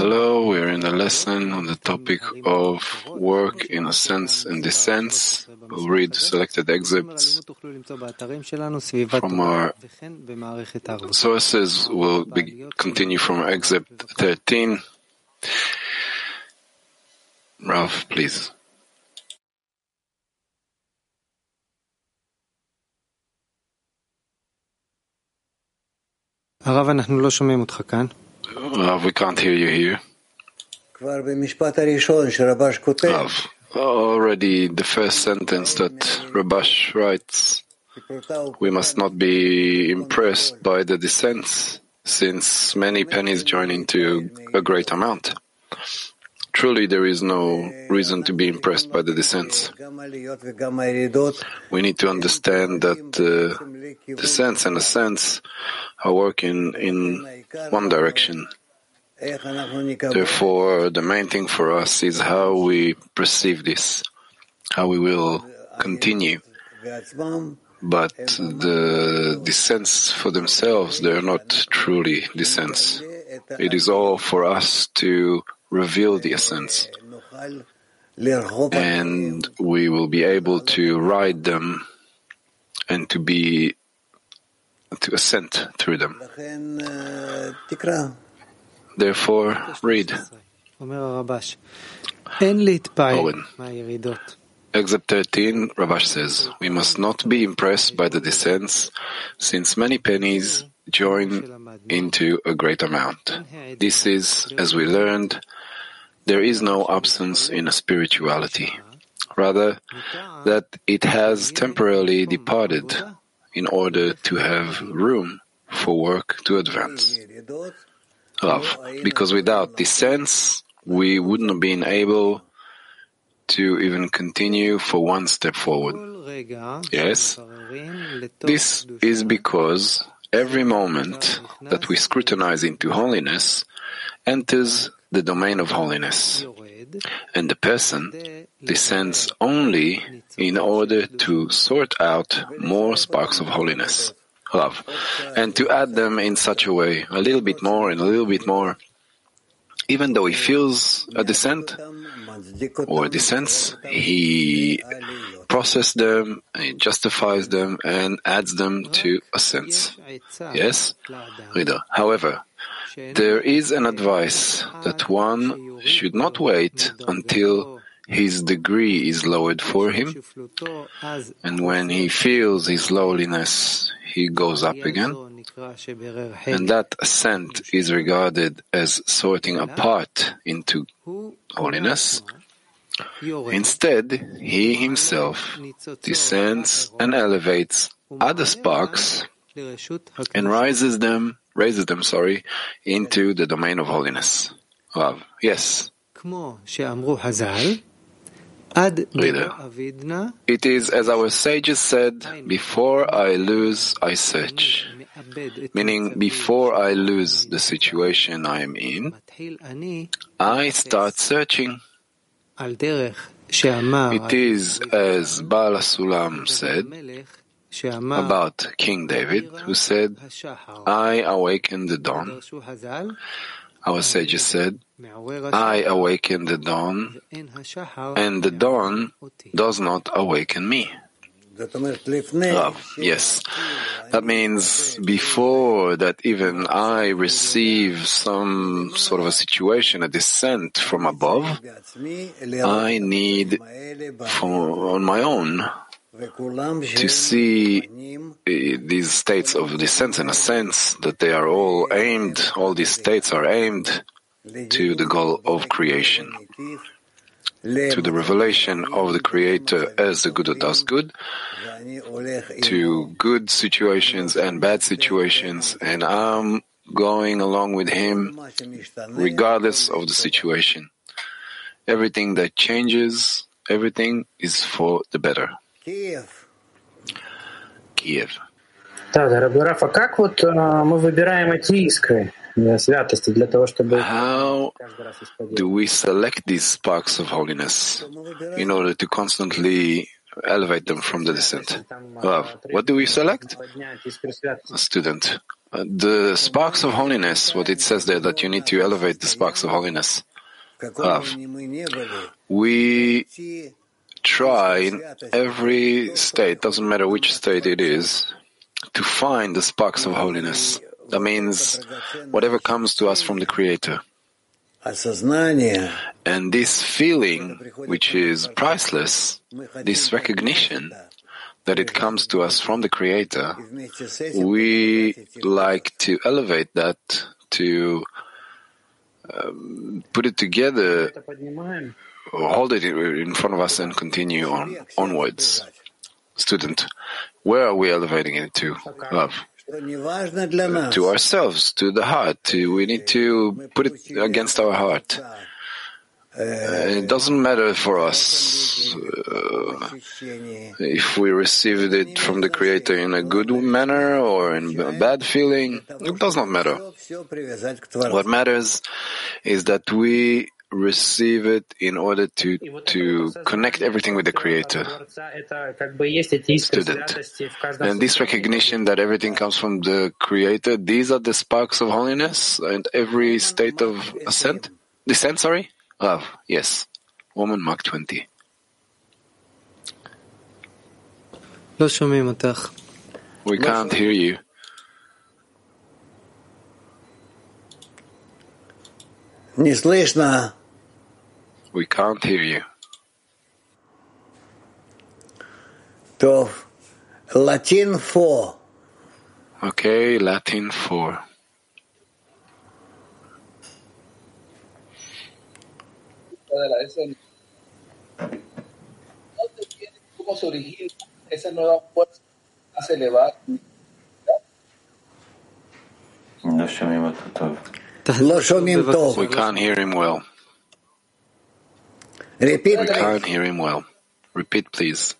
Hello, we're in a lesson on the topic of work in a sense and sense. We'll read selected excerpts from our sources. We'll be, continue from excerpt 13. Rav, please. We can't hear you here. Already the first sentence that Rabash writes, we must not be impressed by the descents, since many pennies join into a great amount. Truly, there is no reason to be impressed by the descents. We need to understand that uh, descents and ascents are working in one direction. Therefore, the main thing for us is how we perceive this, how we will continue. But the descents for themselves, they are not truly descents. It is all for us to reveal the essence, and we will be able to ride them and to be to ascend through them. Therefore, read. Owen. Except 13, Rabash says, we must not be impressed by the descents, since many pennies join into a great amount. This is, as we learned, there is no absence in spirituality. Rather, that it has temporarily departed in order to have room for work to advance. Love, because without this sense, we wouldn't have been able to even continue for one step forward. Yes, this is because every moment that we scrutinize into holiness enters the domain of holiness. And the person descends only in order to sort out more sparks of holiness, love, and to add them in such a way, a little bit more and a little bit more. Even though he feels a descent or descents, he processes them, he justifies them, and adds them to ascents. Yes, reader. However, there is an advice that one should not wait until his degree is lowered for him, and when he feels his lowliness, he goes up again, and that ascent is regarded as sorting apart into holiness. Instead, he himself descends and elevates other sparks and rises them raises them, sorry, into the domain of holiness. Love. Yes. It is as our sages said, before I lose, I search. Meaning, before I lose the situation I am in, I start searching. It is as Baal Sulam said, about King David, who said, I awaken the dawn. Our sages said, I awaken the dawn, and the dawn does not awaken me. Love. yes. That means before that even I receive some sort of a situation, a descent from above, I need on my own to see eh, these states of descent in a sense that they are all aimed, all these states are aimed to the goal of creation, to the revelation of the Creator as the good that does good, to good situations and bad situations, and I'm going along with Him regardless of the situation. Everything that changes, everything is for the better. Киев. Киев. Да, дорогой Раф, а как вот э, мы выбираем э, святости для того, чтобы How do we select these sparks of holiness in order to constantly elevate them from the descent? Love. What do we select? A student. Uh, the sparks of holiness, what it says there, that you need to elevate the sparks of holiness. Love. We try in every state, doesn't matter which state it is, to find the sparks of holiness. That means whatever comes to us from the Creator. And this feeling, which is priceless, this recognition that it comes to us from the Creator, we like to elevate that to um, put it together hold it in front of us, and continue on onwards. Student, where are we elevating it to? Love. To ourselves, to the heart. We need to put it against our heart. Uh, it doesn't matter for us uh, if we received it from the Creator in a good manner or in a bad feeling. It does not matter. What matters is that we receive it in order to, to connect everything with the Creator. Student. And this recognition that everything comes from the Creator, these are the sparks of holiness and every state of ascent? Descent, sorry? Love, yes. Woman Mark 20. We can't hear you. Не слышно. We can't hear you. Tov. Latin 4. Okay, Latin 4. we can't hear him well. Repeat. We can't hear him well. Repeat, please.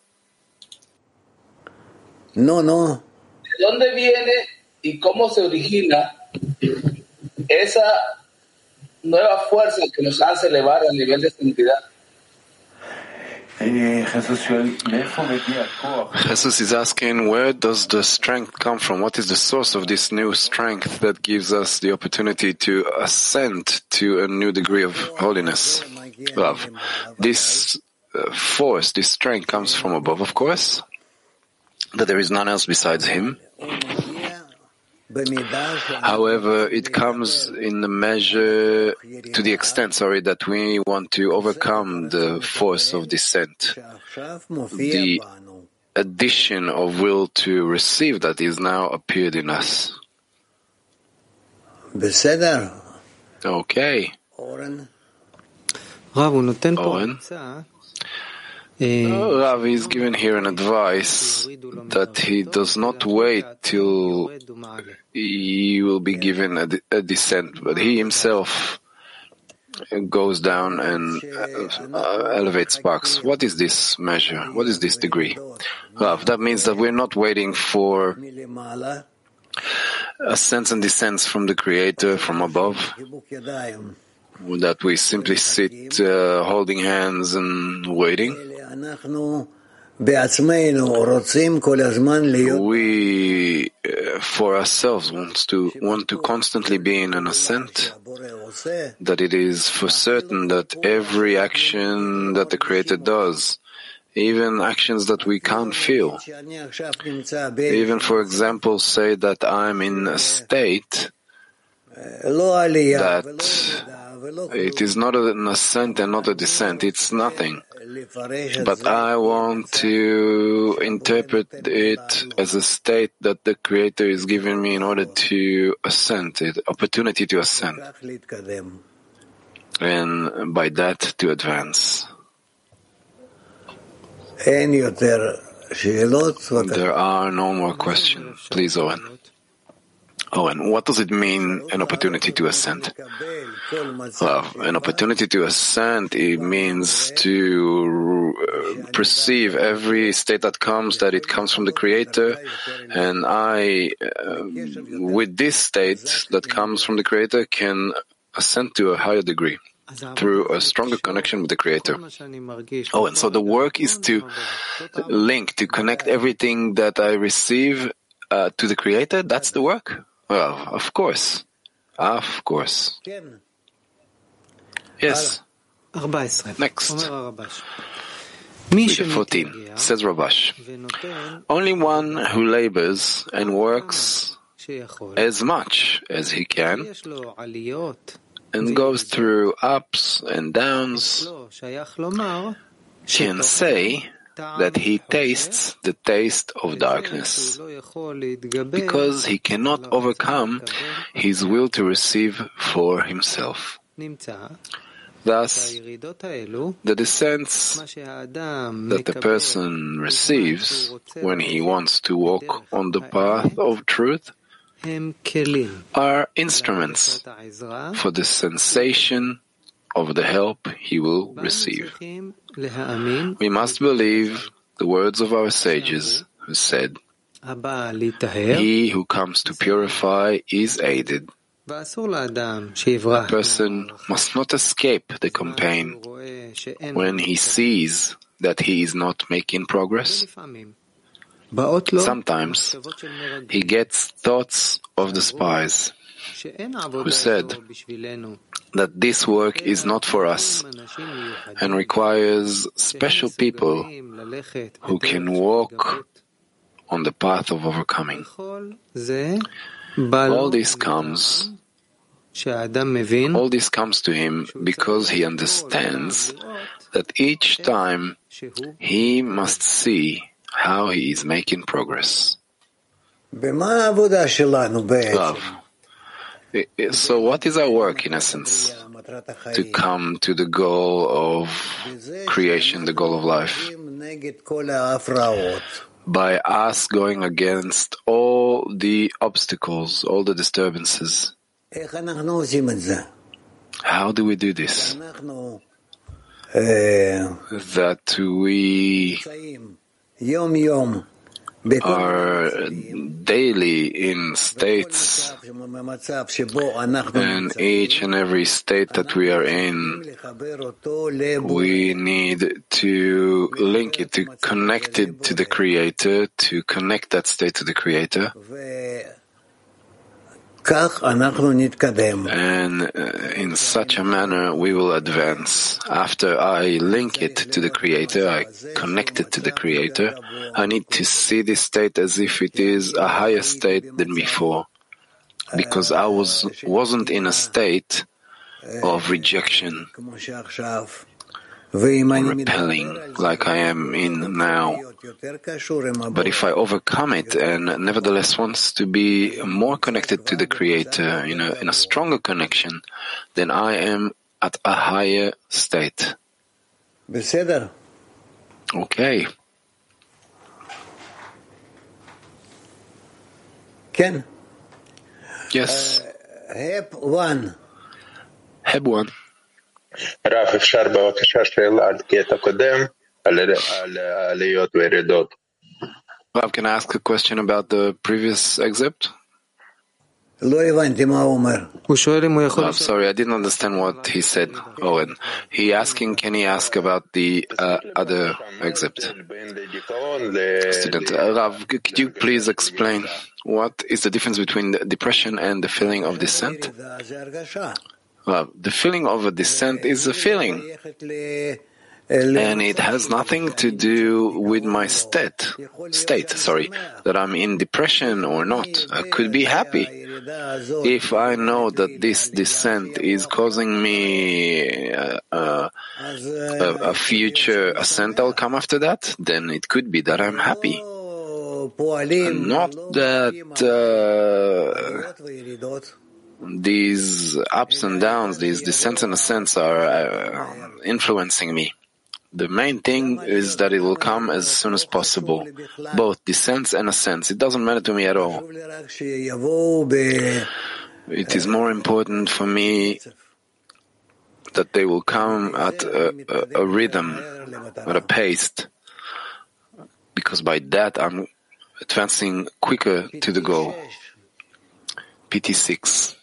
No, no. ¿De dónde viene y cómo se origina esa nueva fuerza que nos hace elevar al nivel de santidad? Jesus is asking, where does the strength come from? What is the source of this new strength that gives us the opportunity to ascend to a new degree of holiness? Love. This uh, force, this strength comes from above, of course, that there is none else besides Him. However, it comes in the measure to the extent, sorry, that we want to overcome the force of descent. The addition of will to receive that is now appeared in us. Okay. Oren. Uh, uh, Ravi is given here an advice that he does not wait till he will be given a, a descent, but he himself goes down and uh, elevates sparks. What is this measure? What is this degree? Rav, that means that we're not waiting for ascents and descents from the Creator from above that we simply sit uh, holding hands and waiting? We, uh, for ourselves, want to want to constantly be in an ascent. That it is for certain that every action that the Creator does, even actions that we can't feel, even, for example, say that I'm in a state that it is not an ascent and not a descent. It's nothing. But I want to interpret it as a state that the Creator is giving me in order to ascend, the opportunity to ascend. And by that to advance. There are no more questions. Please, Owen. Oh, and what does it mean, an opportunity to ascend? Love. An opportunity to ascend, it means to uh, perceive every state that comes, that it comes from the Creator. And I, uh, with this state that comes from the Creator, can ascend to a higher degree through a stronger connection with the Creator. Oh, and so the work is to link, to connect everything that I receive uh, to the Creator. That's the work. Well, of course. Of course. Yes. Next. Reader 14 says Rabash. Only one who labors and works as much as he can and goes through ups and downs can say that he tastes the taste of darkness, because he cannot overcome his will to receive for himself. Thus, the descents that the person receives when he wants to walk on the path of truth are instruments for the sensation of the help he will receive. We must believe the words of our sages who said, He who comes to purify is aided. A person must not escape the campaign when he sees that he is not making progress. Sometimes he gets thoughts of the spies who said that this work is not for us and requires special people who can walk on the path of overcoming. All this comes all this comes to him because he understands that each time he must see how he is making progress. Love. So, what is our work in essence? To come to the goal of creation, the goal of life. By us going against all the obstacles, all the disturbances. How do we do this? Eh, that we are daily in states, and each and every state that we are in, we need to link it, to connect it to the Creator, to connect that state to the Creator. And uh, in such a manner we will advance. After I link it to the Creator, I connect it to the Creator, I need to see this state as if it is a higher state than before. Because I was, wasn't in a state of rejection, repelling like I am in now. להיות יותר קשור עם הבורא. But if I overcome it and nevertheless wants to be more connected to the Creator in a, in a stronger connection, then I am at a higher state. בסדר? Okay. כן. Yes. הפ 1. Hebwan. רב, אפשר בבקשה שאלה על קטע קודם, Can I ask a question about the previous excerpt? Sorry, I didn't understand what he said, Owen. He asking, can he ask about the uh, other excerpt? Student, uh, Rav, could you please explain what is the difference between the depression and the feeling of descent? Rav, the feeling of a descent is a feeling and it has nothing to do with my state. State, sorry, that I'm in depression or not. I could be happy if I know that this descent is causing me a, a, a future ascent. I'll come after that. Then it could be that I'm happy. Not that. Uh, these ups and downs, these descents and ascents are uh, influencing me. The main thing is that it will come as soon as possible, both descents and ascents. It doesn't matter to me at all. חשוב לי רק שיבואו ב- It is more important for me that they will come at a, a, a rhythm, at a pace, because by that I'm advancing quicker to the goal. PT6.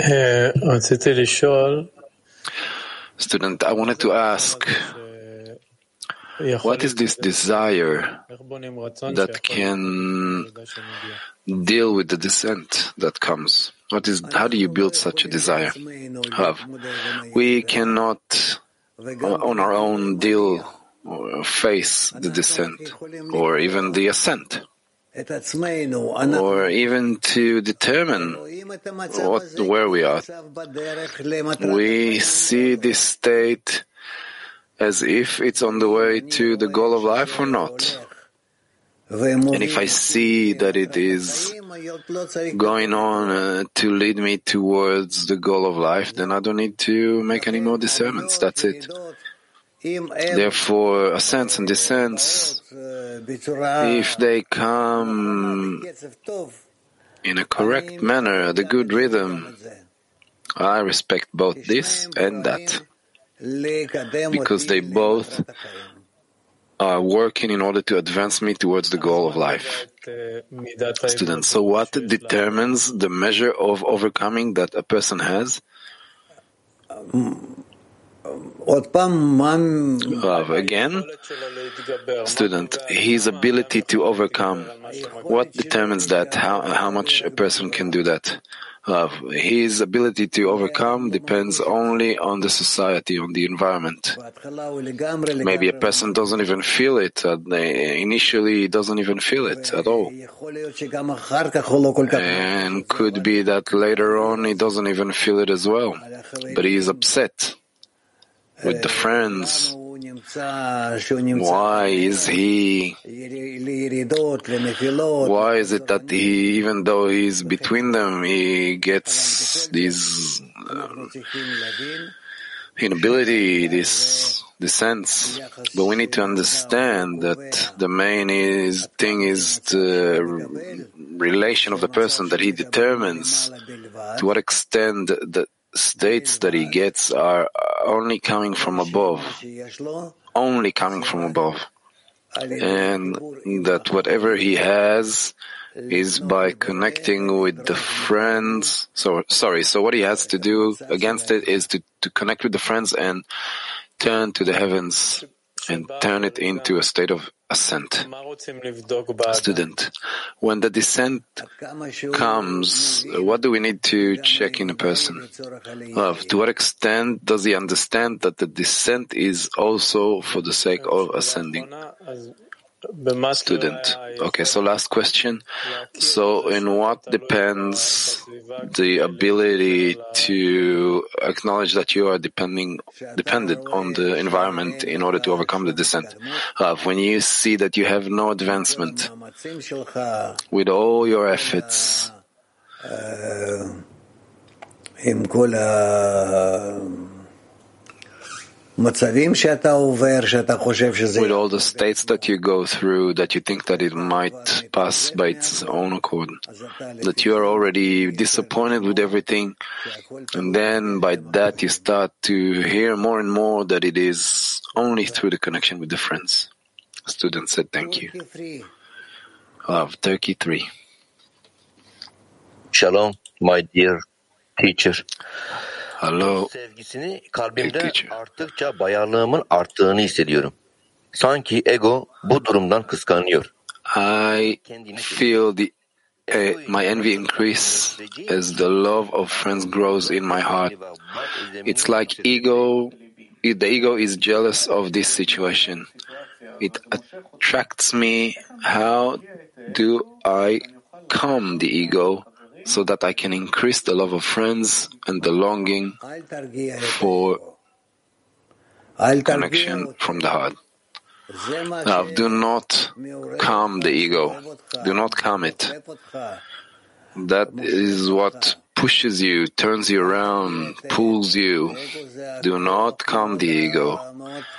אה, רציתי לשאול, Student, I wanted to ask what is this desire that can deal with the descent that comes? What is, how do you build such a desire? Have. We cannot on our own deal or face the descent or even the ascent or even to determine what, where we are. We see this state as if it's on the way to the goal of life or not. And if I see that it is going on uh, to lead me towards the goal of life, then I don't need to make any more discernments. That's it. Therefore, ascents and descents, if they come in a correct manner, the good rhythm, I respect both this and that because they both are working in order to advance me towards the goal of life. Student, so what determines the measure of overcoming that a person has? Rav, again, student, his ability to overcome. What determines that? How, how much a person can do that? Rav, his ability to overcome depends only on the society, on the environment. Maybe a person doesn't even feel it. Uh, initially, he doesn't even feel it at all. And could be that later on he doesn't even feel it as well. But he is upset with the friends. Why is he? Why is it that he, even though he's between them, he gets these uh, inability, this, this sense? But we need to understand that the main is, thing is the relation of the person that he determines to what extent the states that he gets are only coming from above, only coming from above. And that whatever he has is by connecting with the friends. So, sorry, so what he has to do against it is to, to connect with the friends and turn to the heavens and turn it into a state of ascent. Student, when the descent comes, what do we need to check in a person? Love, to what extent does he understand that the descent is also for the sake of ascending? Student. Okay, so last question. So, in what depends the ability to acknowledge that you are depending dependent on the environment in order to overcome the descent? Uh, when you see that you have no advancement with all your efforts, uh, uh, with all the states that you go through that you think that it might pass by its own accord, that you are already disappointed with everything, and then by that you start to hear more and more that it is only through the connection with the friends. Student said thank you. Love, Turkey 3. Shalom, my dear teacher. Hello. Sevgisini kalbimde arttıkça bayarlığımın arttığını hissediyorum. Sanki ego bu durumdan kıskanıyor. I feel the uh, my envy increase as the love of friends grows in my heart. It's like ego, the ego is jealous of this situation. It attracts me. How do I calm the ego so that I can increase the love of friends and the longing for connection from the heart. Now, do not calm the ego. Do not calm it. That is what pushes you, turns you around, pulls you. Do not calm the ego.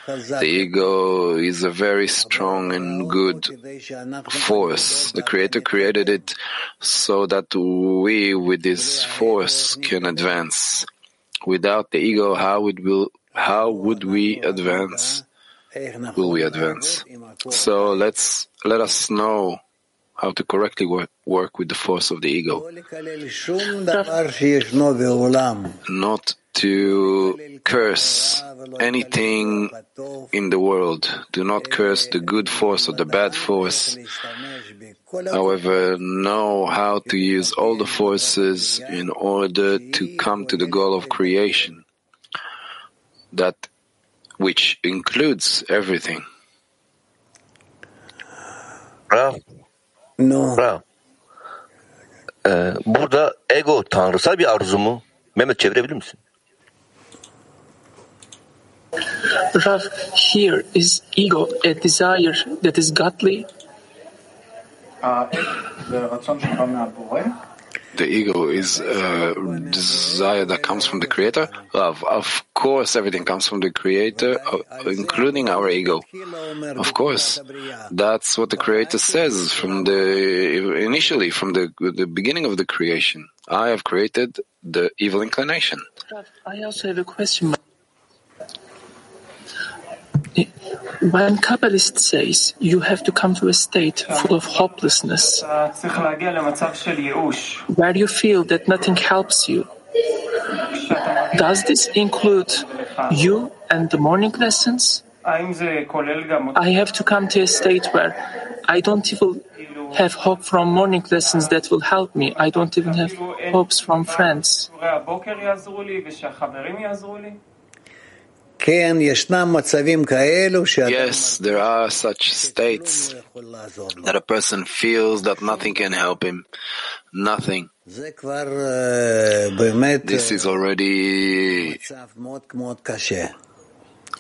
The ego is a very strong and good force. The Creator created it so that we, with this force, can advance. Without the ego, how would we, how would we advance? Will we advance? So let's let us know how to correctly work, work with the force of the ego. Not to curse anything in the world. Do not curse the good force or the bad force. however, know how to use all the forces in order to come to the goal of creation, that which includes everything. Rav, נו, Rav. Ee, burada ego tanrısal bir arzu mu? Mehmet çevirebilir misin? Rav, here is ego a desire that is godly? The ego is a desire that comes from the Creator. Love, of course, everything comes from the Creator, uh, including our ego. Of course, that's what the Creator says from the initially, from the the beginning of the creation. I have created the evil inclination. I also have a question. When Kabbalist says you have to come to a state full of hopelessness, where you feel that nothing helps you, does this include you and the morning lessons? I have to come to a state where I don't even have hope from morning lessons that will help me. I don't even have hopes from friends. Yes, there are such states that a person feels that nothing can help him. Nothing. This is already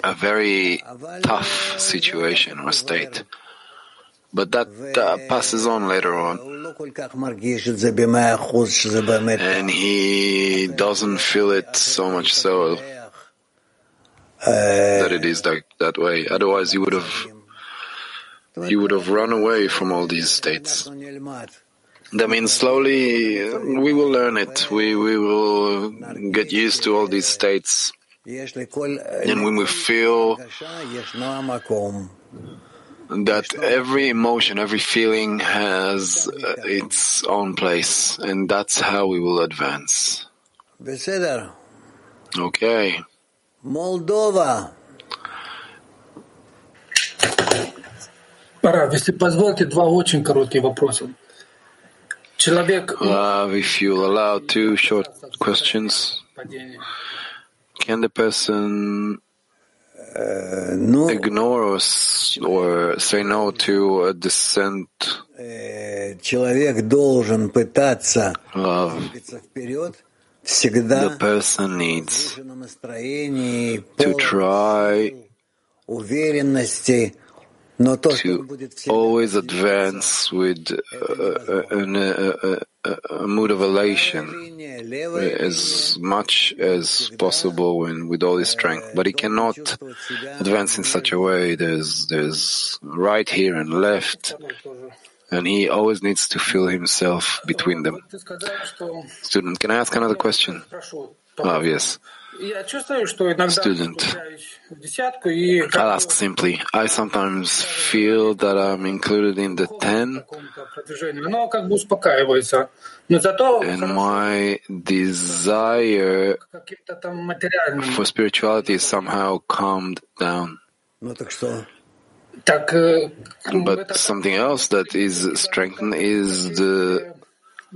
a very tough situation or state. But that uh, passes on later on. And he doesn't feel it so much so uh, that it is that, that way. Otherwise, you would have you would have run away from all these states. That means slowly uh, we will learn it. We we will get used to all these states, and when we feel that every emotion, every feeling has uh, its own place, and that's how we will advance. Okay. Молдова. Прав, если позволите, два очень коротких вопроса. Человек... Э, Love, if you allow two short questions. Can the person э, ну, ignore or, or say no to a dissent? Э, человек должен пытаться двигаться вперед the person needs to try to always advance with a, a, a, a mood of elation as much as possible and with all his strength. But he cannot advance in such a way. There's, there's right here and left and he always needs to feel himself between them. Student, can I ask another question? Oh, yes. Student, I'll ask simply. I sometimes feel that I'm included in the ten, and my desire for spirituality is somehow calmed down. But something else that is strengthened is the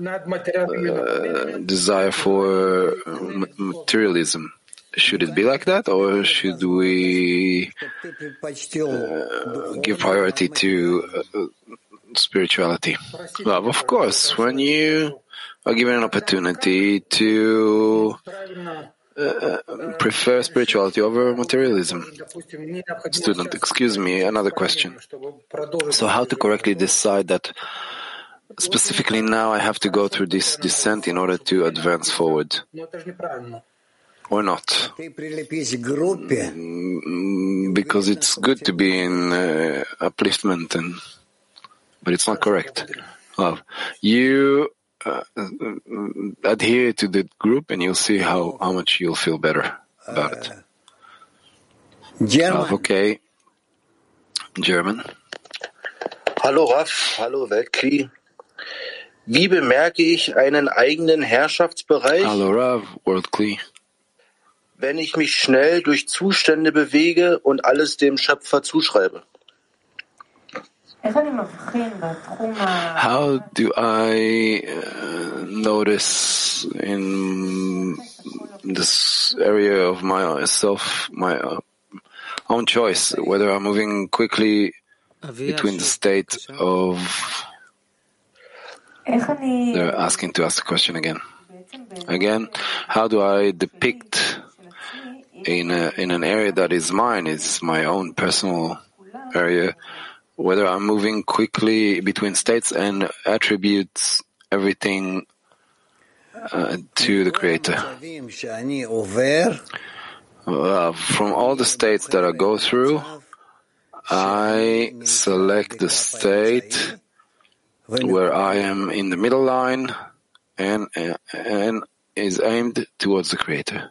uh, desire for um, materialism. Should it be like that, or should we uh, give priority to uh, spirituality? Of course. When you are given an opportunity to prefer spirituality over materialism. Student, excuse me, another question. So, how to correctly decide that? Specifically, now I have to go through this descent in order to advance forward, or not? Mm, because it's good to be in uh, upliftment, and but it's not correct. Love, you uh, uh, adhere to the group, and you'll see how how much you'll feel better about it. Love, German, okay. German. Hallo Raff, hallo Weltkli. Wie bemerke ich einen eigenen Herrschaftsbereich, Hello, Rav, World Kli. wenn ich mich schnell durch Zustände bewege und alles dem Schöpfer zuschreibe? How do I uh, notice in this area of myself, my uh, own choice, whether I'm moving quickly between the state of. They're asking to ask the question again. Again, how do I depict in a, in an area that is mine, is my own personal area, whether I'm moving quickly between states and attributes everything uh, to the Creator. Uh, from all the states that I go through, I select the state where I am in the middle line and, and is aimed towards the Creator.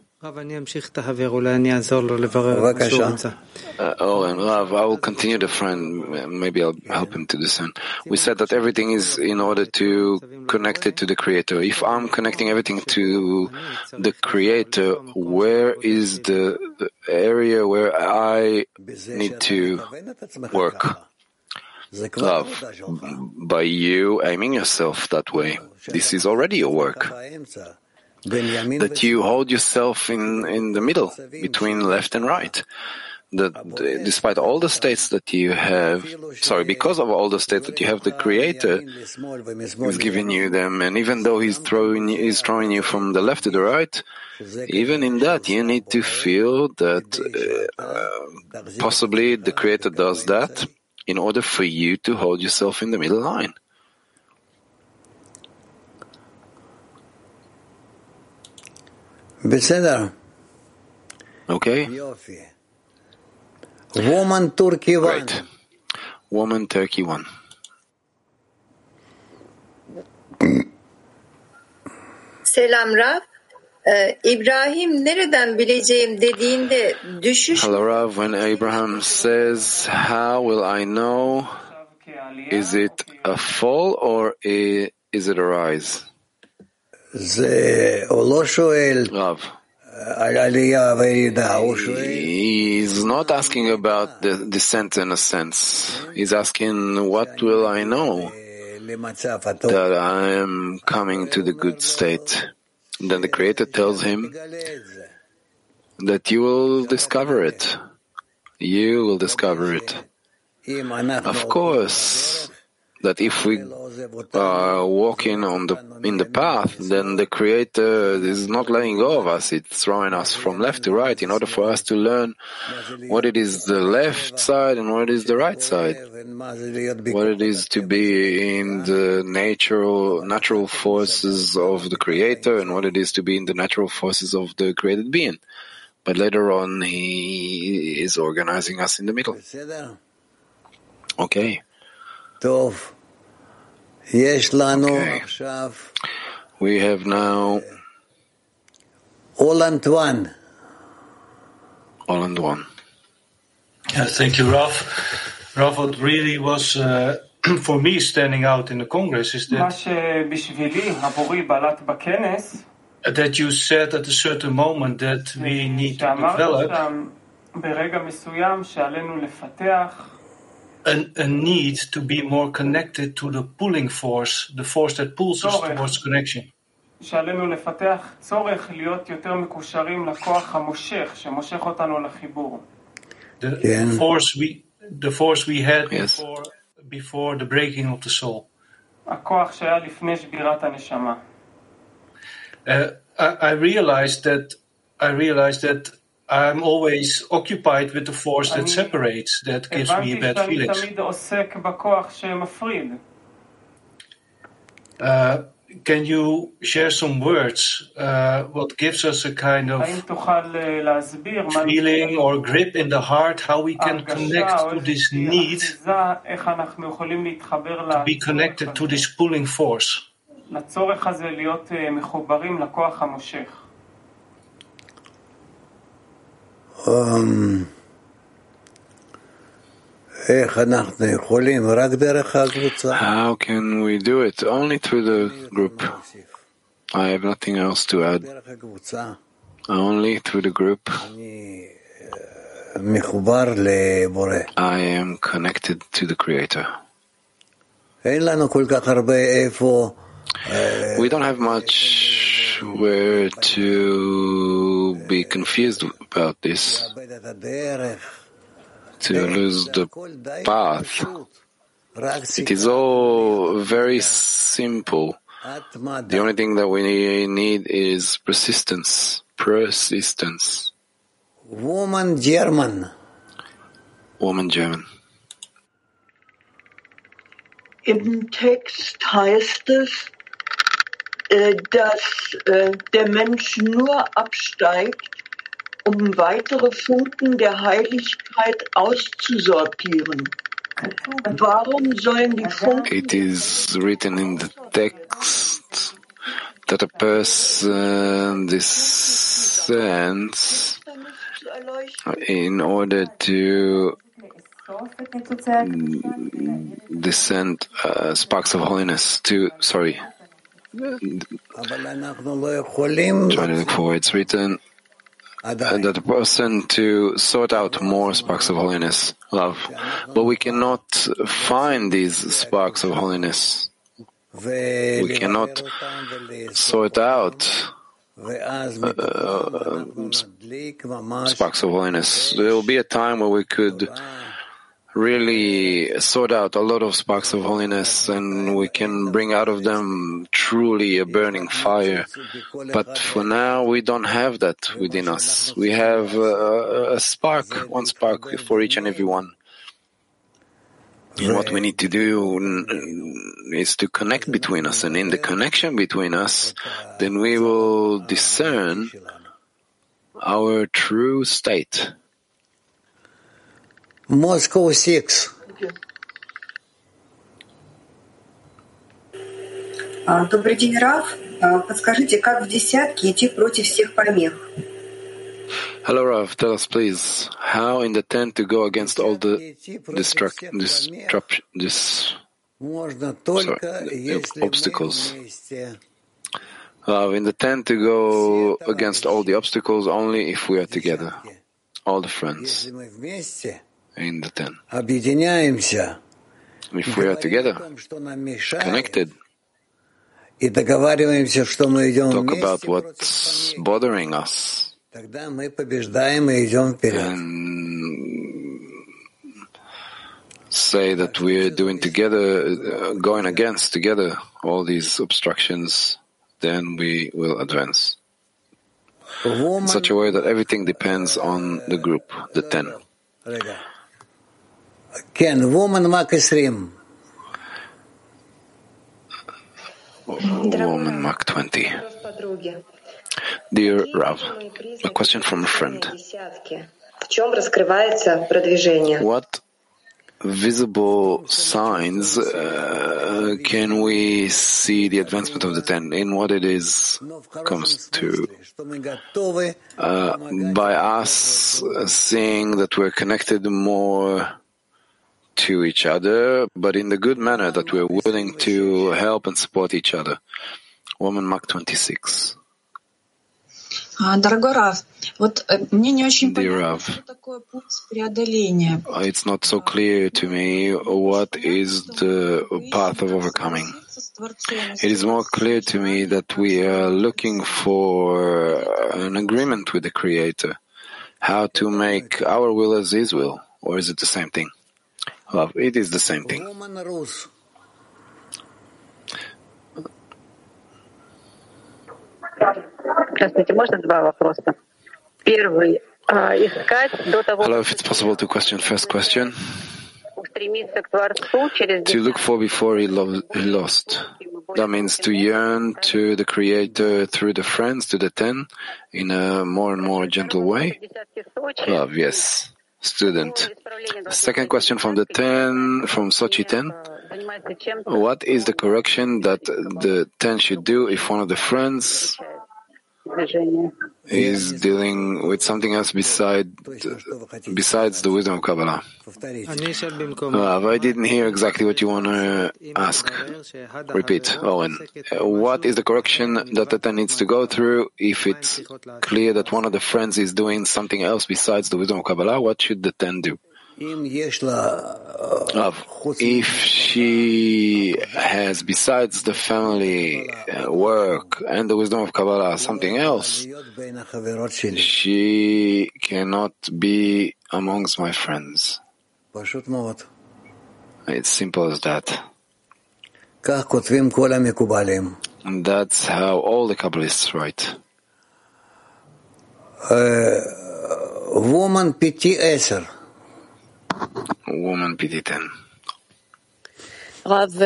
Uh, oh, and Rav, I will continue the friend. Maybe I'll help him to discern. We said that everything is in order to connect it to the Creator. If I'm connecting everything to the Creator, where is the area where I need to work? Love, by you aiming yourself that way. This is already your work that you hold yourself in, in the middle between left and right. That despite all the states that you have, sorry, because of all the states that you have, the Creator is giving you them, and even though He's throwing He's throwing you from the left to the right, even in that you need to feel that uh, possibly the Creator does that in order for you to hold yourself in the middle line. Okay? Woman Turkey 1. Right. Woman Turkey 1. Selam Rav. İbrahim nereden bileceğim dediğinde düşüş... Hello Rav, when Abraham says, how will I know, is it a fall or is it a rise? Rav, He's not asking about the descent in a sense. He's asking, what will I know that I am coming to the good state? And then the Creator tells him that you will discover it. You will discover it. Of course, that if we are walking on the in the path, then the Creator is not letting go of us. It's throwing us from left to right in order for us to learn what it is the left side and what it is the right side, what it is to be in the natural natural forces of the Creator and what it is to be in the natural forces of the created being. But later on, he is organizing us in the middle. Okay. Okay. We have now all and One. All and One. Yeah, thank you, Rav. Rav, what really was uh, for me standing out in the Congress is that that you said at a certain moment that we need to develop an, a need to be more connected to the pulling force, the force that pulls us צורך. towards connection. שעלינו לפתח צורך להיות יותר מקושרים לכוח המושך שמושך אותנו לחיבור. The Yeah. force we, the force we had Yes. before, before the breaking of the soul. הכוח שהיה לפני שבירת הנשמה. Uh, I, I realized that I realized that I'm I'm always occupied with the force that separates, that gives me bad feeling. Uh, can you share some words uh, what gives us a kind of feeling or grip in the heart how we can connect to this need to be connected to this pulling force? How can we do it? Only through the group. I have nothing else to add. Only through the group. I am connected to the Creator. We don't have much where to to be confused about this, to lose the path. It is all very simple. The only thing that we need is persistence. Persistence. Woman German. Woman German. Im Text heißt es, dass äh, der Mensch nur absteigt, um weitere Funken der Heiligkeit auszusortieren. Warum sollen die Funken It is written in the text that a person descends in order to descend uh, sparks of holiness to, sorry, Joining for it's written and that person to sort out more sparks of holiness, love. But we cannot find these sparks of holiness. We cannot sort out uh, um, sparks of holiness. There will be a time where we could really sort out a lot of sparks of holiness and we can bring out of them truly a burning fire. But for now, we don't have that within us. We have a, a spark, one spark for each and every one. What we need to do is to connect between us, and in the connection between us, then we will discern our true state. Moscow 6. А, Добрый день, Раф. А, Подскажите, как в десятке идти против всех помех? Hello, Rav. Tell us, please, how in the tent to go against all the destruct, disrupt, dis, Можно sorry, только, the если мы obstacles. вместе. Rav, in the tent to go against all the obstacles only if we are together, all the friends Если мы вместе in the ten. If we are together, connected, talk about what's bothering us, and say that we're doing together, uh, going against together all these obstructions, then we will advance. In such a way that everything depends on the group, the ten. כן, וומן מק 20. Woman Mark 20. Dear Rav, a question from a friend. What visible signs uh, can we see the advancement of the ten in what it is comes to uh, by us seeing that we're connected more to each other, but in the good manner that we're willing to help and support each other. Woman Mark 26. А, Дорогой Раф, вот э, мне не очень Dear понятно, Rav, что такое путь преодоления. it's not so clear to me what is the path of overcoming. С Творцом, It is more clear to me that we are looking for an agreement with the Creator, how to make our will as His will, or is it the same thing? Well, it is the same thing. woman Rus. Здравствуйте, можно два вопроса? Первый. а, Искать до того, Hello, if it's possible to question first question. как стремиться к Творцу через To look for before he, lo- he lost. That means to yearn to the Creator through the friends, to the ten, in a more and more gentle way. десятки Сочи. Love, yes. student. Second question from the 10, from Sochi 10. What is the correction that the 10 should do if one of the friends is dealing with something else beside, besides the wisdom of Kabbalah. Uh, I didn't hear exactly what you want to ask. Repeat, Owen. What is the correction that Tata needs to go through if it's clear that one of the friends is doing something else besides the wisdom of Kabbalah? What should the ten do? Love. If she has, besides the family, uh, work, and the wisdom of Kabbalah, something else, she cannot be amongst my friends. It's simple as that. And that's how all the Kabbalists write. woman PT 10 woman Biditen. Rav,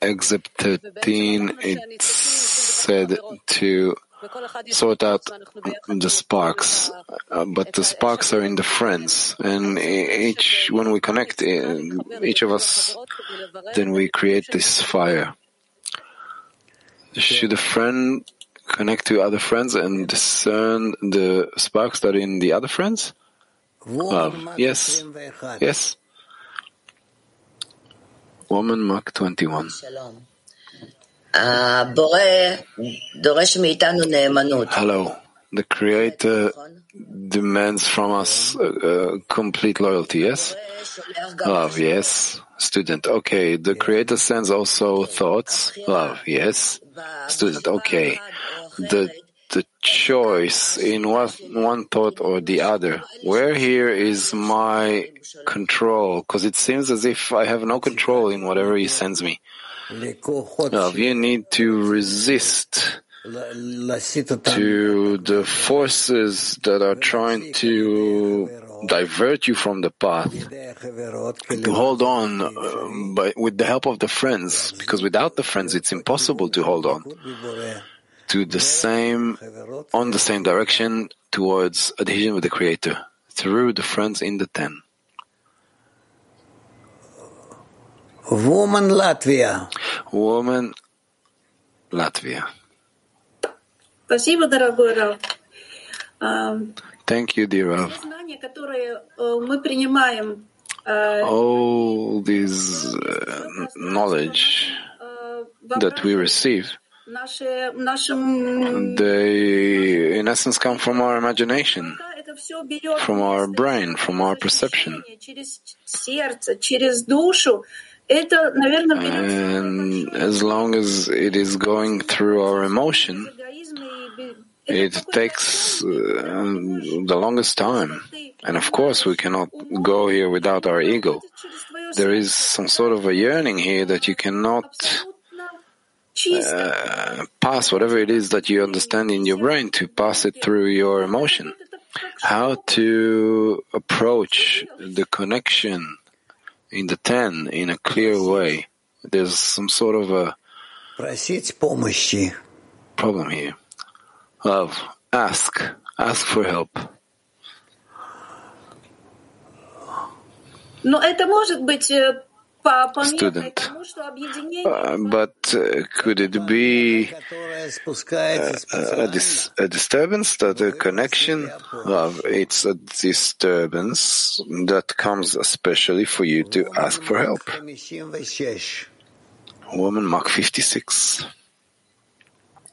except 13, it said to sort out the sparks, uh, but the sparks are in the friends, and each when we connect, uh, each of us, then we create this fire. Should a friend connect to other friends and discern the sparks that are in the other friends? Love. Yes. Yes. Woman Mark 21. Hello. The Creator demands from us uh, uh, complete loyalty, yes? Love, yes. Student, okay. The Creator sends also thoughts. Love, yes. Student, okay. The the choice in what one thought or the other. Where here is my control? Because it seems as if I have no control in whatever he sends me. Love, you need to resist to the forces that are trying to divert you from the path, to hold on uh, by, with the help of the friends, because without the friends it's impossible to hold on to the same, on the same direction towards adhesion with the Creator through the friends in the ten. Woman Latvia. Woman Latvia. Спасибо, дорогой Рав. Thank you, dear Rav. Знания, которые мы принимаем, All these uh, knowledge that we receive, наши, нашим they, in essence, come from our imagination, from our brain, from our perception. And as long as it is going through our emotion, it takes uh, the longest time. And of course, we cannot go here without our ego. There is some sort of a yearning here that you cannot uh, pass whatever it is that you understand in your brain to pass it through your emotion. How to approach the connection in the ten in a clear way. There's some sort of a problem here. Love, ask, ask for help. Но это может быть э, по помехой student. But uh, could it be a, dis- a, disturbance that a connection love? It's a disturbance that comes especially for you to ask for help. Woman Mark 56.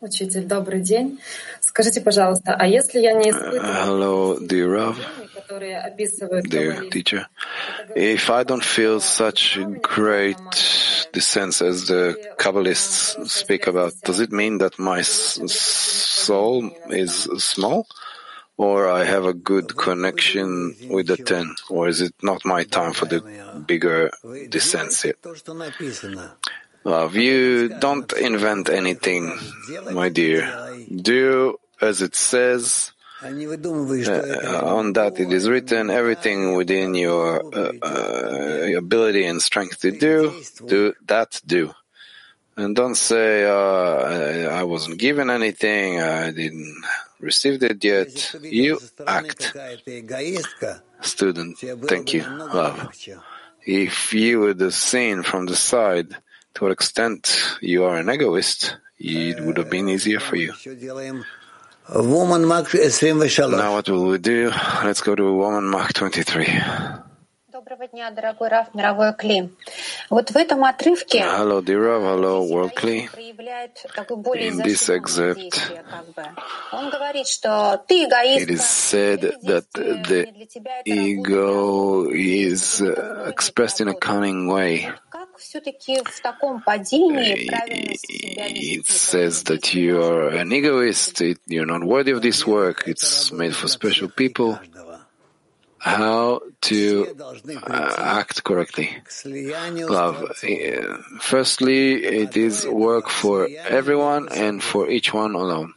Учитель, добрый день. Скажите, пожалуйста, а если я не испытываю Hello, dear Rav, которые описывают dear Каббалист, teacher. If I don't feel such great descents as the Kabbalists speak about, does it mean that my s- soul is small? Or I have a good connection with the ten? Or is it not my time for the bigger descents yet? Love, you don't invent anything, my dear. Do as it says. Uh, on that it is written, everything within your uh, uh, ability and strength to do, do that do. And don't say, uh, I I wasn't given anything, I didn't receive it yet. You act. Student, thank you. Love. If you would have seen from the side to what extent you are an egoist, it would have been easier for you. Woman Mark 23. Now what will we do? Let's go to woman Mark 23. Доброго дня, дорогой Раф, мировой Кли. Вот в этом отрывке Hello, dear Rav. Hello, World Kli. проявляет такой более In this защитное excerpt, действие, как бы. Он говорит, что ты it is эгоистка, said that the ego is uh, expressed in a cunning way. It says that you are an egoist, you're not worthy of this work, it's made for special people. How to uh, act correctly. Love. Uh, firstly, it is work for everyone and for each one alone.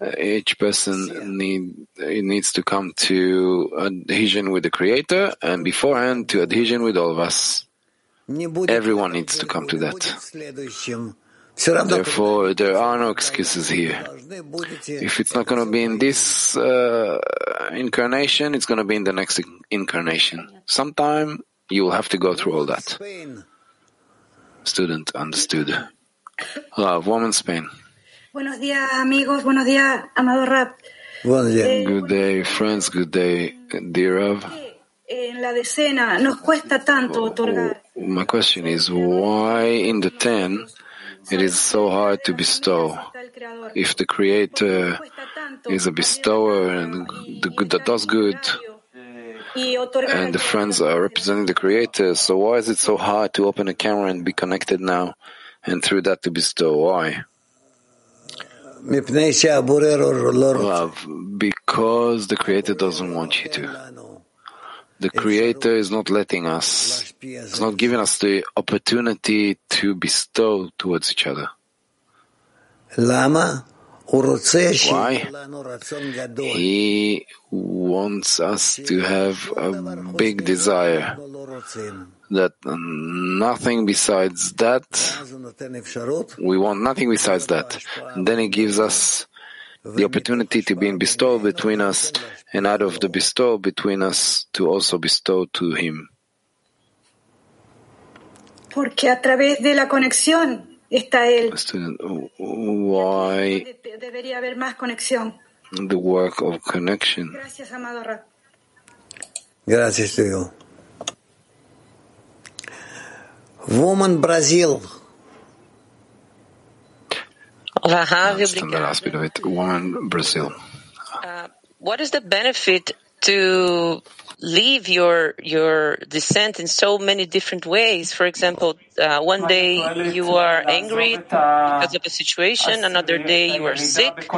Uh, each person need it needs to come to adhesion with the creator and beforehand to adhesion with all of us Everyone needs to come to that. Therefore, there are no excuses here. If it's not going to be in this uh, incarnation, it's going to be in the next incarnation. Sometime you will have to go through all that. Student understood. Love, woman Spain. Buenos días, amigos. Buenos días, amado Rav. Good day, friends. Good day, dear Rav. En la decena nos cuesta tanto oh, otorgar. Oh, my question is, why in the ten it is so hard to bestow? If the Creator is a bestower and the good that does good, and the friends are representing the Creator, so why is it so hard to open a camera and be connected now, and through that to bestow? Why? Love, because the Creator doesn't want you to. The Creator is not letting us, is not giving us the opportunity to bestow towards each other. Why? He wants us to have a big desire that nothing besides that, we want nothing besides that. And then he gives us the opportunity to be in bestow between us, and out of the bestow between us to also bestow to him. Porque a través de la conexión está Él. Student, why De- Debería haber más conexión. the work of connection? Gracias, amado Rav. Gracias, Leo. Woman Brazil. Rahav, That's the last bit of it. Woman, Brazil. uh, what is the benefit to leave your your descent in so many different ways? For example, uh, one day you are angry because of a situation, another day you are sick,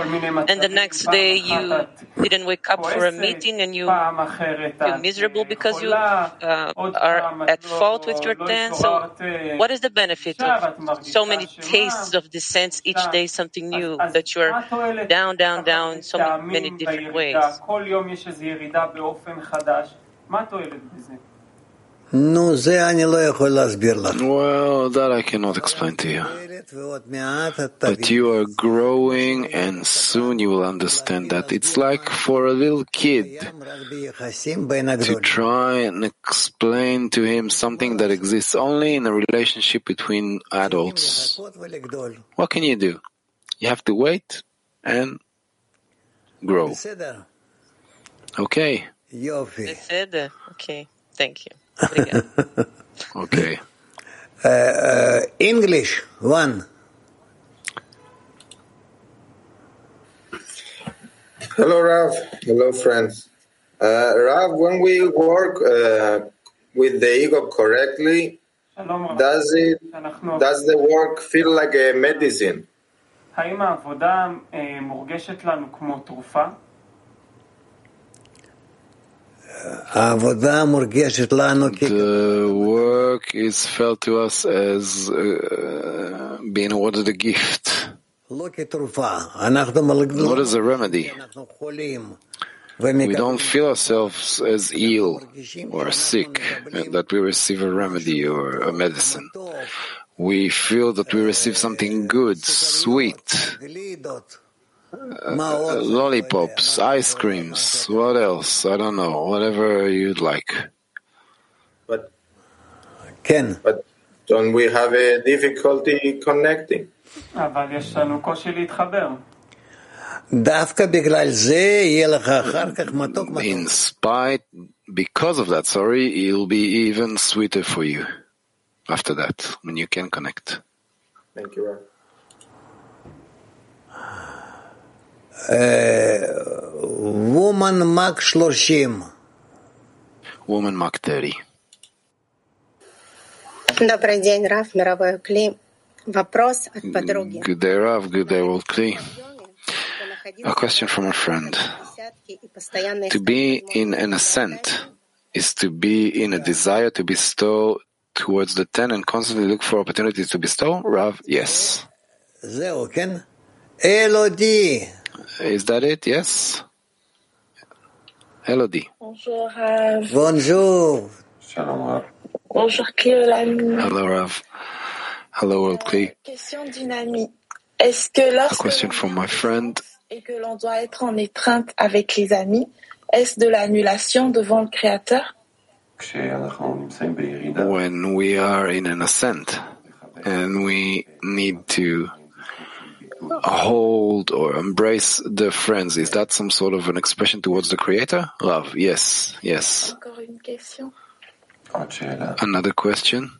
and the next day you didn't wake up for a meeting and you feel miserable because you uh, are at fault with your dance. So, what is the benefit of so many tastes of descents each day, something new that you are down, down, down in so many different ways? Well, that I cannot explain to you. But you are growing and soon you will understand that. It's like for a little kid to try and explain to him something that exists only in a relationship between adults. What can you do? You have to wait and grow. Okay. בסדר? Okay, thank you. Okay. Uh, uh, English, one. Hello, Rav. Hello, friends. Uh, Rav, when we work uh, with the ego correctly, does it does the work feel like a medicine? האם העבודה אה, מורגשת לנו כמו תרופה? The work is felt to us as uh, being awarded a gift. Not as a remedy. We don't feel ourselves as ill or sick, that we receive a remedy or a medicine. We feel that we receive something good, sweet lollipops, ice creams, what else? I don't know. Whatever you'd like. But Ken. But don't we have a difficulty connecting? In spite, because of that, sorry, it'll be even sweeter for you after that when you can connect. Thank you, Woman Mark 30. Woman Mark 30. Добрый день, Раф, мировой клей. Вопрос от подруги. Good day, Rav. Good day, World Kli. A question from a friend. To be in an ascent is to be in a desire to bestow towards the ten and constantly look for opportunities to bestow? Rav, yes. זהו, כן? אלודי. Is that it? Yes? Hello D. Bonjour. Shalom, Bonjour, Hello, Rav. Hello, World euh, Clé. Question A question from my friend. Et que l'on doit être en étreinte avec les amis, est-ce de l'annulation devant le Créateur? When we are in an ascent and we need to hold or embrace the friends. Is that some sort of an expression towards the Creator? Love. Yes. Yes. Another question.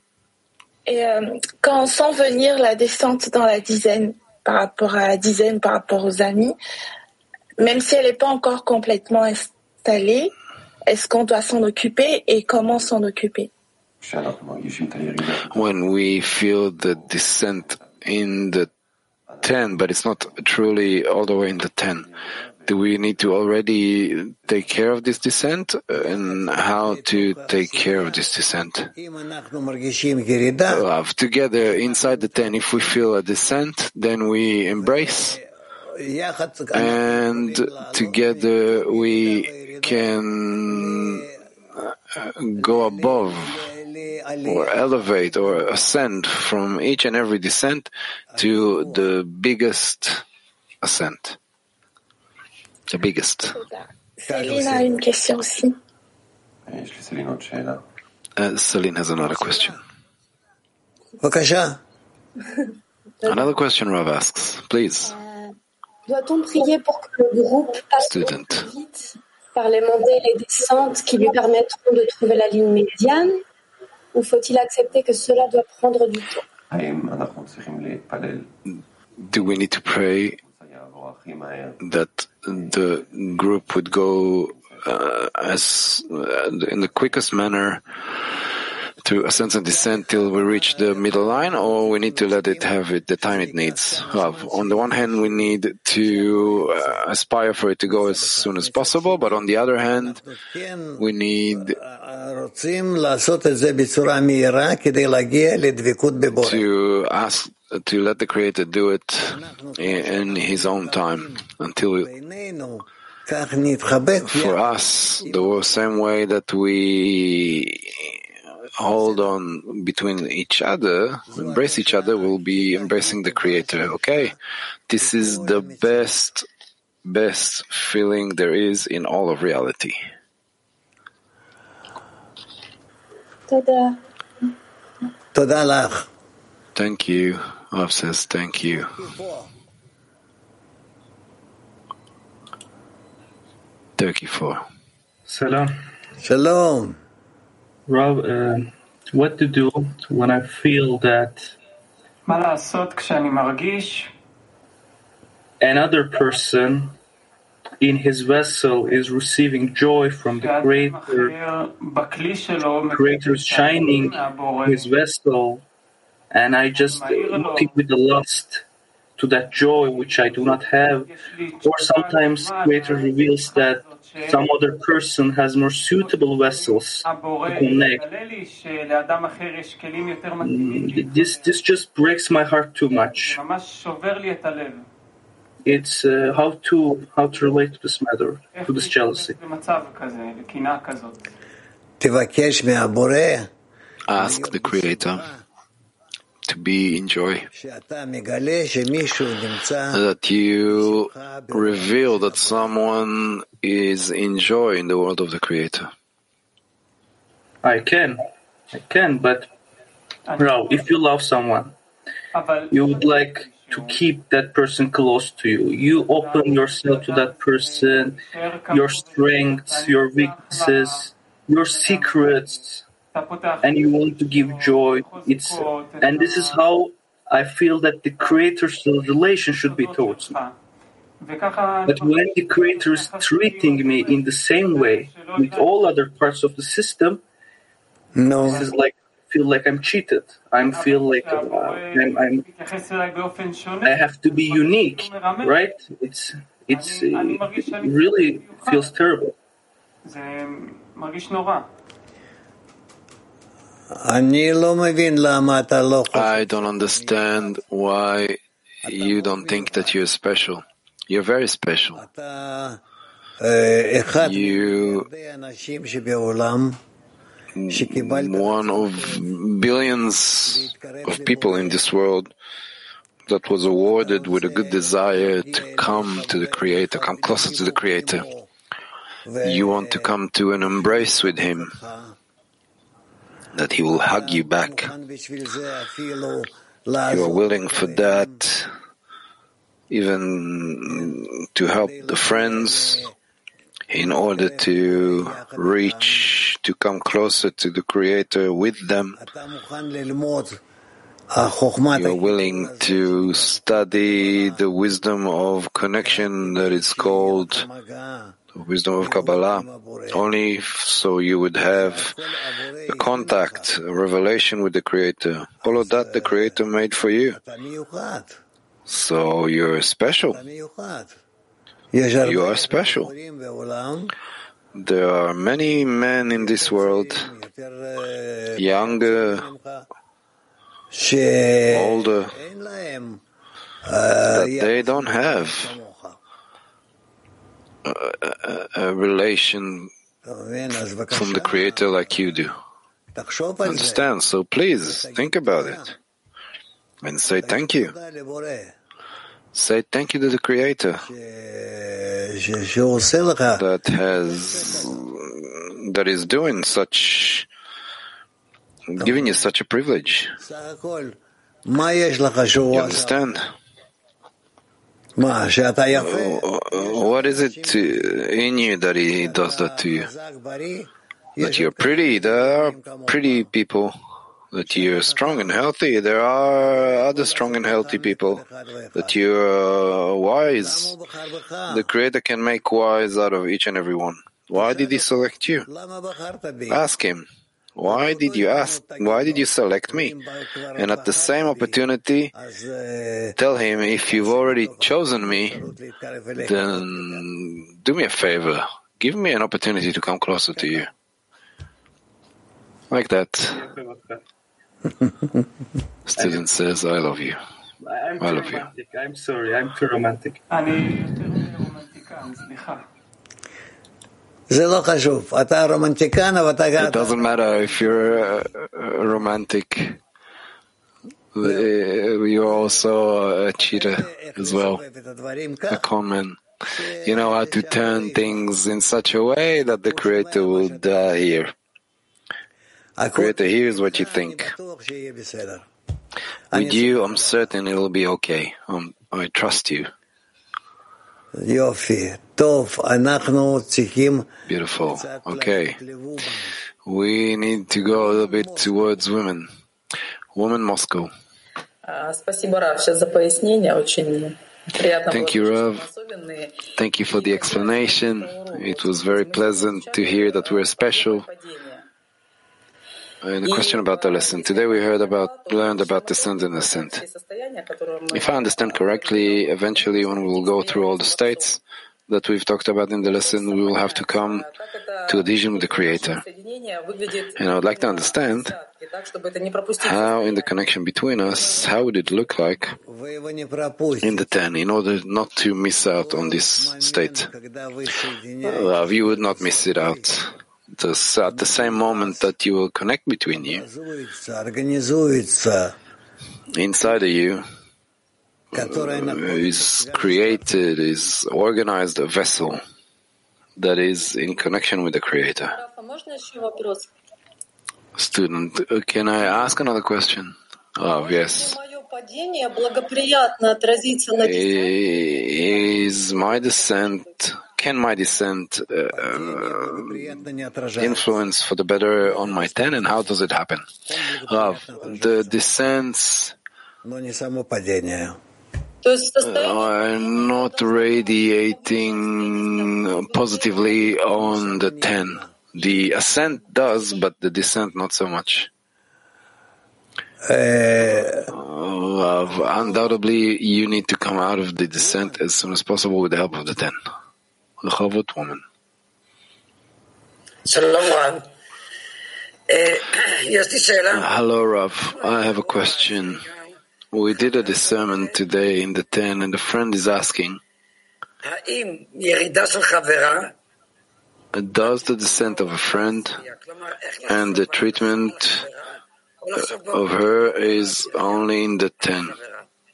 Et euh, quand on sent venir la descente dans la dizaine par rapport à la dizaine, par rapport aux amis, même si elle n'est pas encore complètement installée, est-ce qu'on doit s'en occuper et comment s'en occuper? When we feel the descent in the 10, but it's not truly all the way in the 10. Do we need to already take care of this descent and how to take care of this descent? Love together inside the 10. If we feel a descent, then we embrace and together we can go above or elevate or ascend from each and every descent to the biggest ascent. The biggest. Uh, Celine has another question. Another question Rav asks, please. Student. par les montées et les descentes qui lui permettront de trouver la ligne médiane Ou faut-il accepter que cela doit prendre du temps? Do we need to pray that the group would go uh, as uh, in the quickest manner to ascend and descend till we reach the middle line, or we need to let it have it the time it needs. Have. On the one hand, we need to uh, aspire for it to go as soon as possible, but on the other hand, we need to ask to let the Creator do it in, in His own time until we for us, the same way that we hold on between each other, embrace each other, We'll be embracing the Creator. Okay, this is the best, best feeling there is in all of reality. Thank you. Rav says thank you. Thirty-four. Salam. Shalom. Rav, uh, what to do when I feel that another person in his vessel is receiving joy from the greater, greater shining his vessel, and I just look with the lust to that joy which I do not have, or sometimes Creator reveals that some other person has more suitable vessels to connect. Mm, this, this just breaks my heart too much. It's uh, how to how to relate to this matter, to this jealousy. Ask the Creator to be in joy. That you reveal that someone is in joy in the world of the Creator. I can, I can, but now if you love someone, you would like to keep that person close to you. You open yourself to that person, your strengths, your weaknesses, your secrets and you want to give joy. It's and this is how I feel that the creator's relation should be towards me. But when the creator is treating me in the same way with all other parts of the system, no. this is like feel like I'm cheated. I'm feel like uh, I'm, I'm, I have to be unique, right? It's it's it really feels terrible. I don't understand why you don't think that you're special. You're very special. You one of billions of people in this world that was awarded with a good desire to come to the Creator, come closer to the Creator. You want to come to an embrace with Him, that He will hug you back. You are willing for that, even to help the friends in order to reach, to come closer to the Creator with them. You're willing to study the wisdom of connection that is called wisdom of Kabbalah, only so you would have a contact, a revelation with the Creator. All of that the Creator made for you. So you're special. You are special. There are many men in this world, younger, older, that they don't have uh, a, relation from the Creator like you do. Understand? So please think about it and say thank you. Say thank you to the Creator that has that is doing such giving you such a privilege. You understand? Uh, what is it in you that he does that to you? That you're pretty. There are pretty people. That you're strong and healthy. There are other strong and healthy people. That you're uh, wise. The Creator can make wise out of each and every one. Why did He select you? Ask Him. Why did you ask? Why did you select me? And at the same opportunity, tell him if you've already chosen me, then do me a favor. Give me an opportunity to come closer to you. Like that. Student says, I love you. I'm I love you. romantic. I'm sorry. I'm too romantic. It doesn't matter if you're a romantic. You're also a cheater as well, a con man. You know how to turn things in such a way that the Creator will uh, hear. The Creator hears what you think. With you, I'm certain it'll be okay. Um, I trust you. Beautiful. Okay. We need to go a little bit towards women. Women Moscow. Thank you, Rav. Thank you for the explanation. It was very pleasant to hear that we're special. Uh, and a question about the lesson. Today we heard about, learned about descent and the ascent. If I understand correctly, eventually when we will go through all the states that we've talked about in the lesson, we will have to come to adhesion with the Creator. And I would like to understand how in the connection between us, how would it look like in the ten, in order not to miss out on this state? Rav, you would not miss it out this uh, at the same moment that you will connect between you. Inside of you uh, is created, is organized a vessel that is in connection with the Creator. Student, uh, can I ask another question? Oh, yes. Is my descent can my descent uh, uh, influence for the better on my ten, and how does it happen? Rav, the descents uh, are not radiating positively on the ten. The ascent does, but the descent not so much. Uh, Rav, undoubtedly, you need to come out of the descent as soon as possible with the help of the ten. Rehovot woman. Shalom, Hello, Rav. I have a question. We did a discernment today in the 10, and a friend is asking Does the descent of a friend and the treatment of her is only in the 10?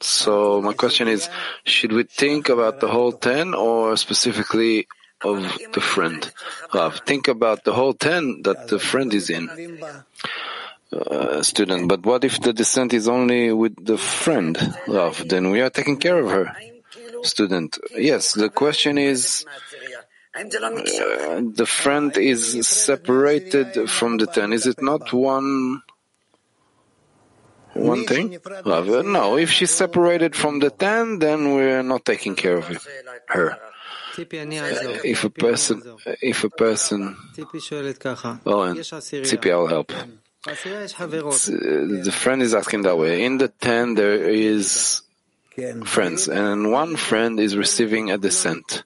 So my question is, should we think about the whole ten or specifically of the friend? Rav, think about the whole ten that the friend is in. Uh, student, but what if the descent is only with the friend, Rav? Then we are taking care of her. Student, yes, the question is, uh, the friend is separated from the ten. Is it not one one thing? Rav, no, if she's separated from the ten, then we're not taking care of her. If a person, if a person, oh, and Tzipi, I'll help. The friend is asking that way. In the ten, there is friends, and one friend is receiving a descent.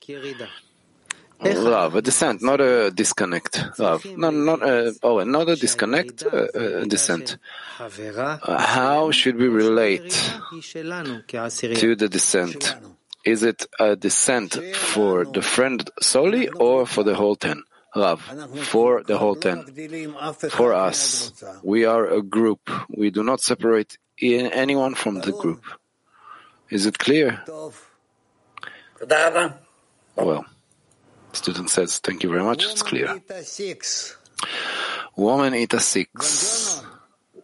Love, a descent, not a disconnect. Love, no, not a, uh, oh, not a disconnect, a, a descent. Uh, how should we relate to the descent? Is it a descent for the friend solely or for the whole ten? Love, for the whole ten. For us, we are a group. We do not separate anyone from the group. Is it clear? Well, student says, thank you very much. It's clear. Woman Ita 6.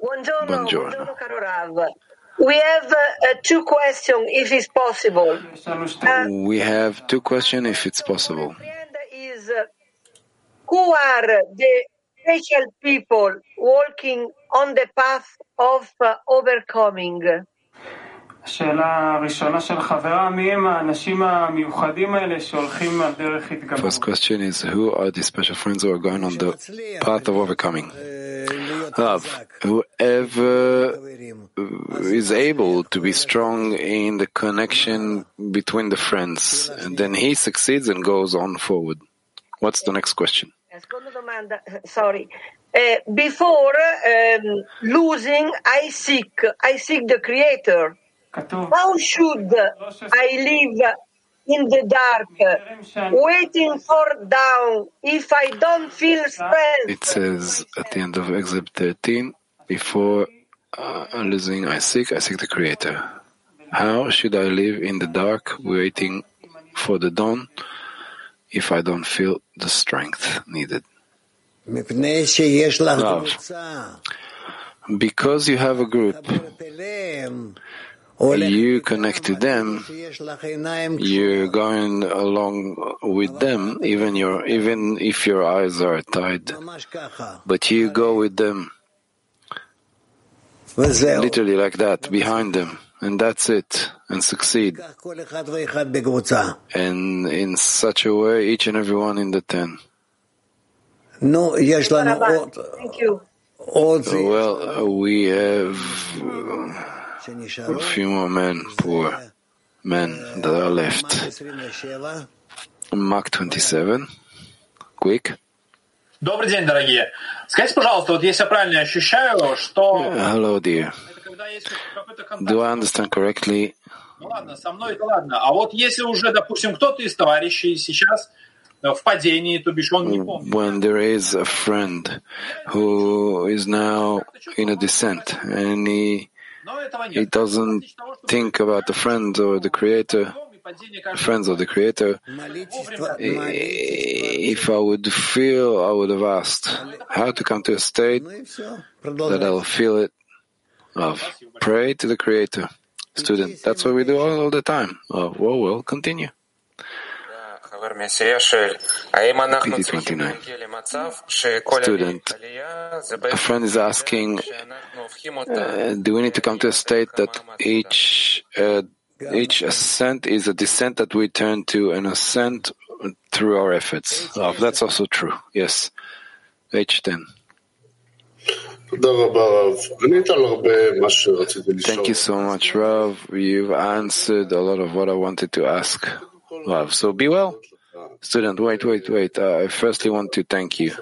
Buongiorno, Buongiorno. buongiorno caro Rav. We have uh, uh, two questions, if it's possible. Uh, We have two questions if it's possible. is uh, who are the special people walking on the path of uh, overcoming? First question is who are the special friends who are going on the path of overcoming? Love, whoever is able to be strong in the connection between the friends, and then he succeeds and goes on forward. What's the next question? Sorry. Uh, before um, losing, I seek, I seek the Creator. How should I live in the dark, waiting for dawn if I don't feel strength? It says at the end of Exhibit 13, before uh, losing I seek, I seek the Creator. How should I live in the dark, waiting for the dawn, if I don't feel the strength needed? Love. Because you have a group you connect to them, you're going along with them, even your even if your eyes are tied. But you go with them, literally like that, behind them, and that's it, and succeed. And in such a way, each and every one in the ten. No, yes, Thank you. Well, we have few more men, poor men that are left. 27. Mark 27. Quick. Добрый день, дорогие. Скажите, пожалуйста, вот если я правильно ощущаю, что Hello, dear. когда есть какой-то Do I контакт, understand correctly? ну ладно, со мной это ладно. А вот если уже, допустим, кто-то из товарищей сейчас э, в падении, то бишь он не помнит, When there is a friend who is now in a descent and he, но этого he doesn't think about the friends or the creator, friends of the creator. If I would feel, I would have asked how to come to a state that I'll feel it of pray to the creator. Student, that's what we do all, all the time. Oh, well, well, continue. PD29. Student, a friend is asking, uh, do we need to come to a state that each uh, each ascent is a descent that we turn to an ascent through our efforts? Oh, that's also true. Yes. H10. Thank you so much, Rav. You've answered a lot of what I wanted to ask. Rav, so be well. Student, wait, wait, wait. Uh, I firstly want to thank you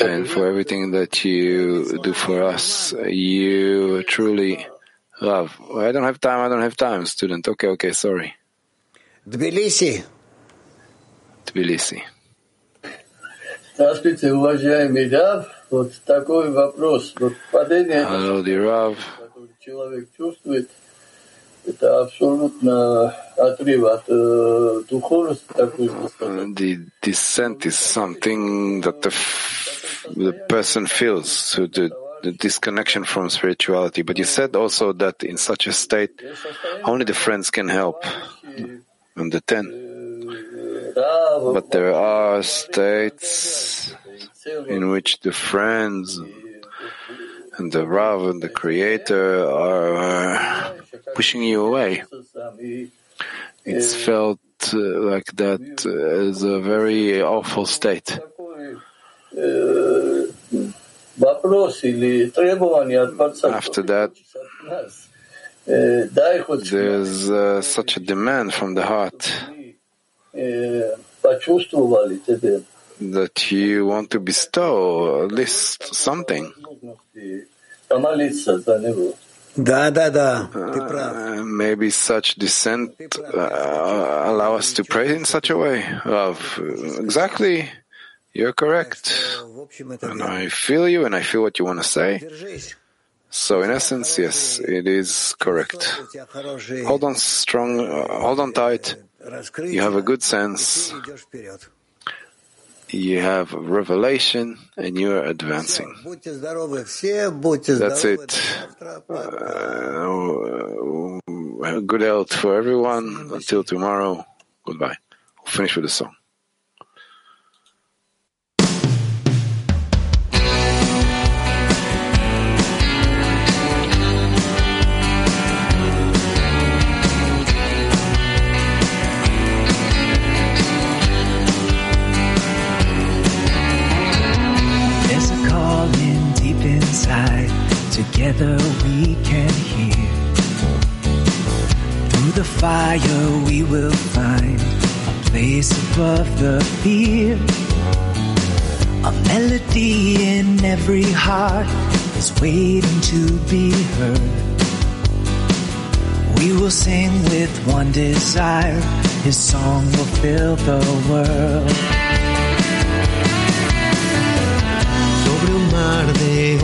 and for everything that you do for us. You truly love. I don't have time. I don't have time, student. Okay, okay, sorry. Tbilisi. Tbilisi. Здравствуйте, уважаемый Рав. Вот такой вопрос. Вот падение, Hello, dear Rav. которое человек чувствует, Mm, the descent is something that the, the person feels, so the, the disconnection from spirituality. But you said also that in such a state, only the friends can help. And the ten. But there are states in which the friends and the Rav and the Creator are uh, pushing you away. It's felt uh, like that uh, is a very awful state. After that, there's uh, such a demand from the heart that you want to bestow at least something. Uh, maybe such descent uh, allow us to pray in such a way. of exactly. You're correct. And I feel you and I feel what you want to say. So in essence, yes, it is correct. Hold on strong, uh, hold on tight. You have a good sense you have revelation and you are advancing. That's it. Uh, uh, good health for everyone. Until tomorrow, goodbye. We'll finish with a song. Together we can hear. Through the fire we will find a place above the fear. A melody in every heart is waiting to be heard. We will sing with one desire. His song will fill the world.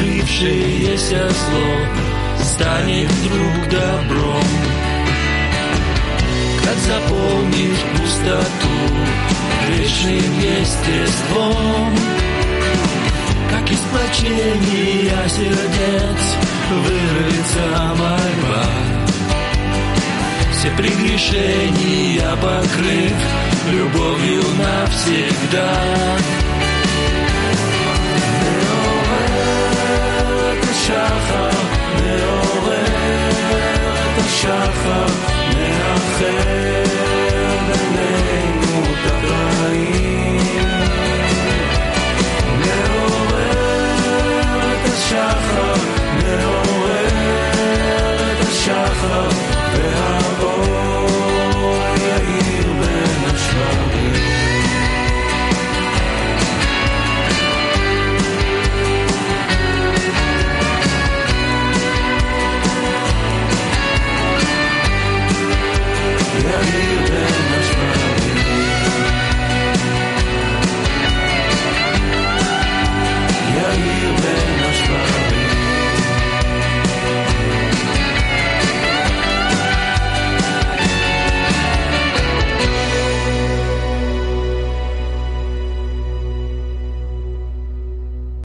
как раскрывшееся зло станет вдруг добром, как заполнишь пустоту грешным естеством, как из сплочения сердец вырвется мольба. Все прегрешения покрыв, любовью навсегда. השחר, מעורר את השחר, מאחר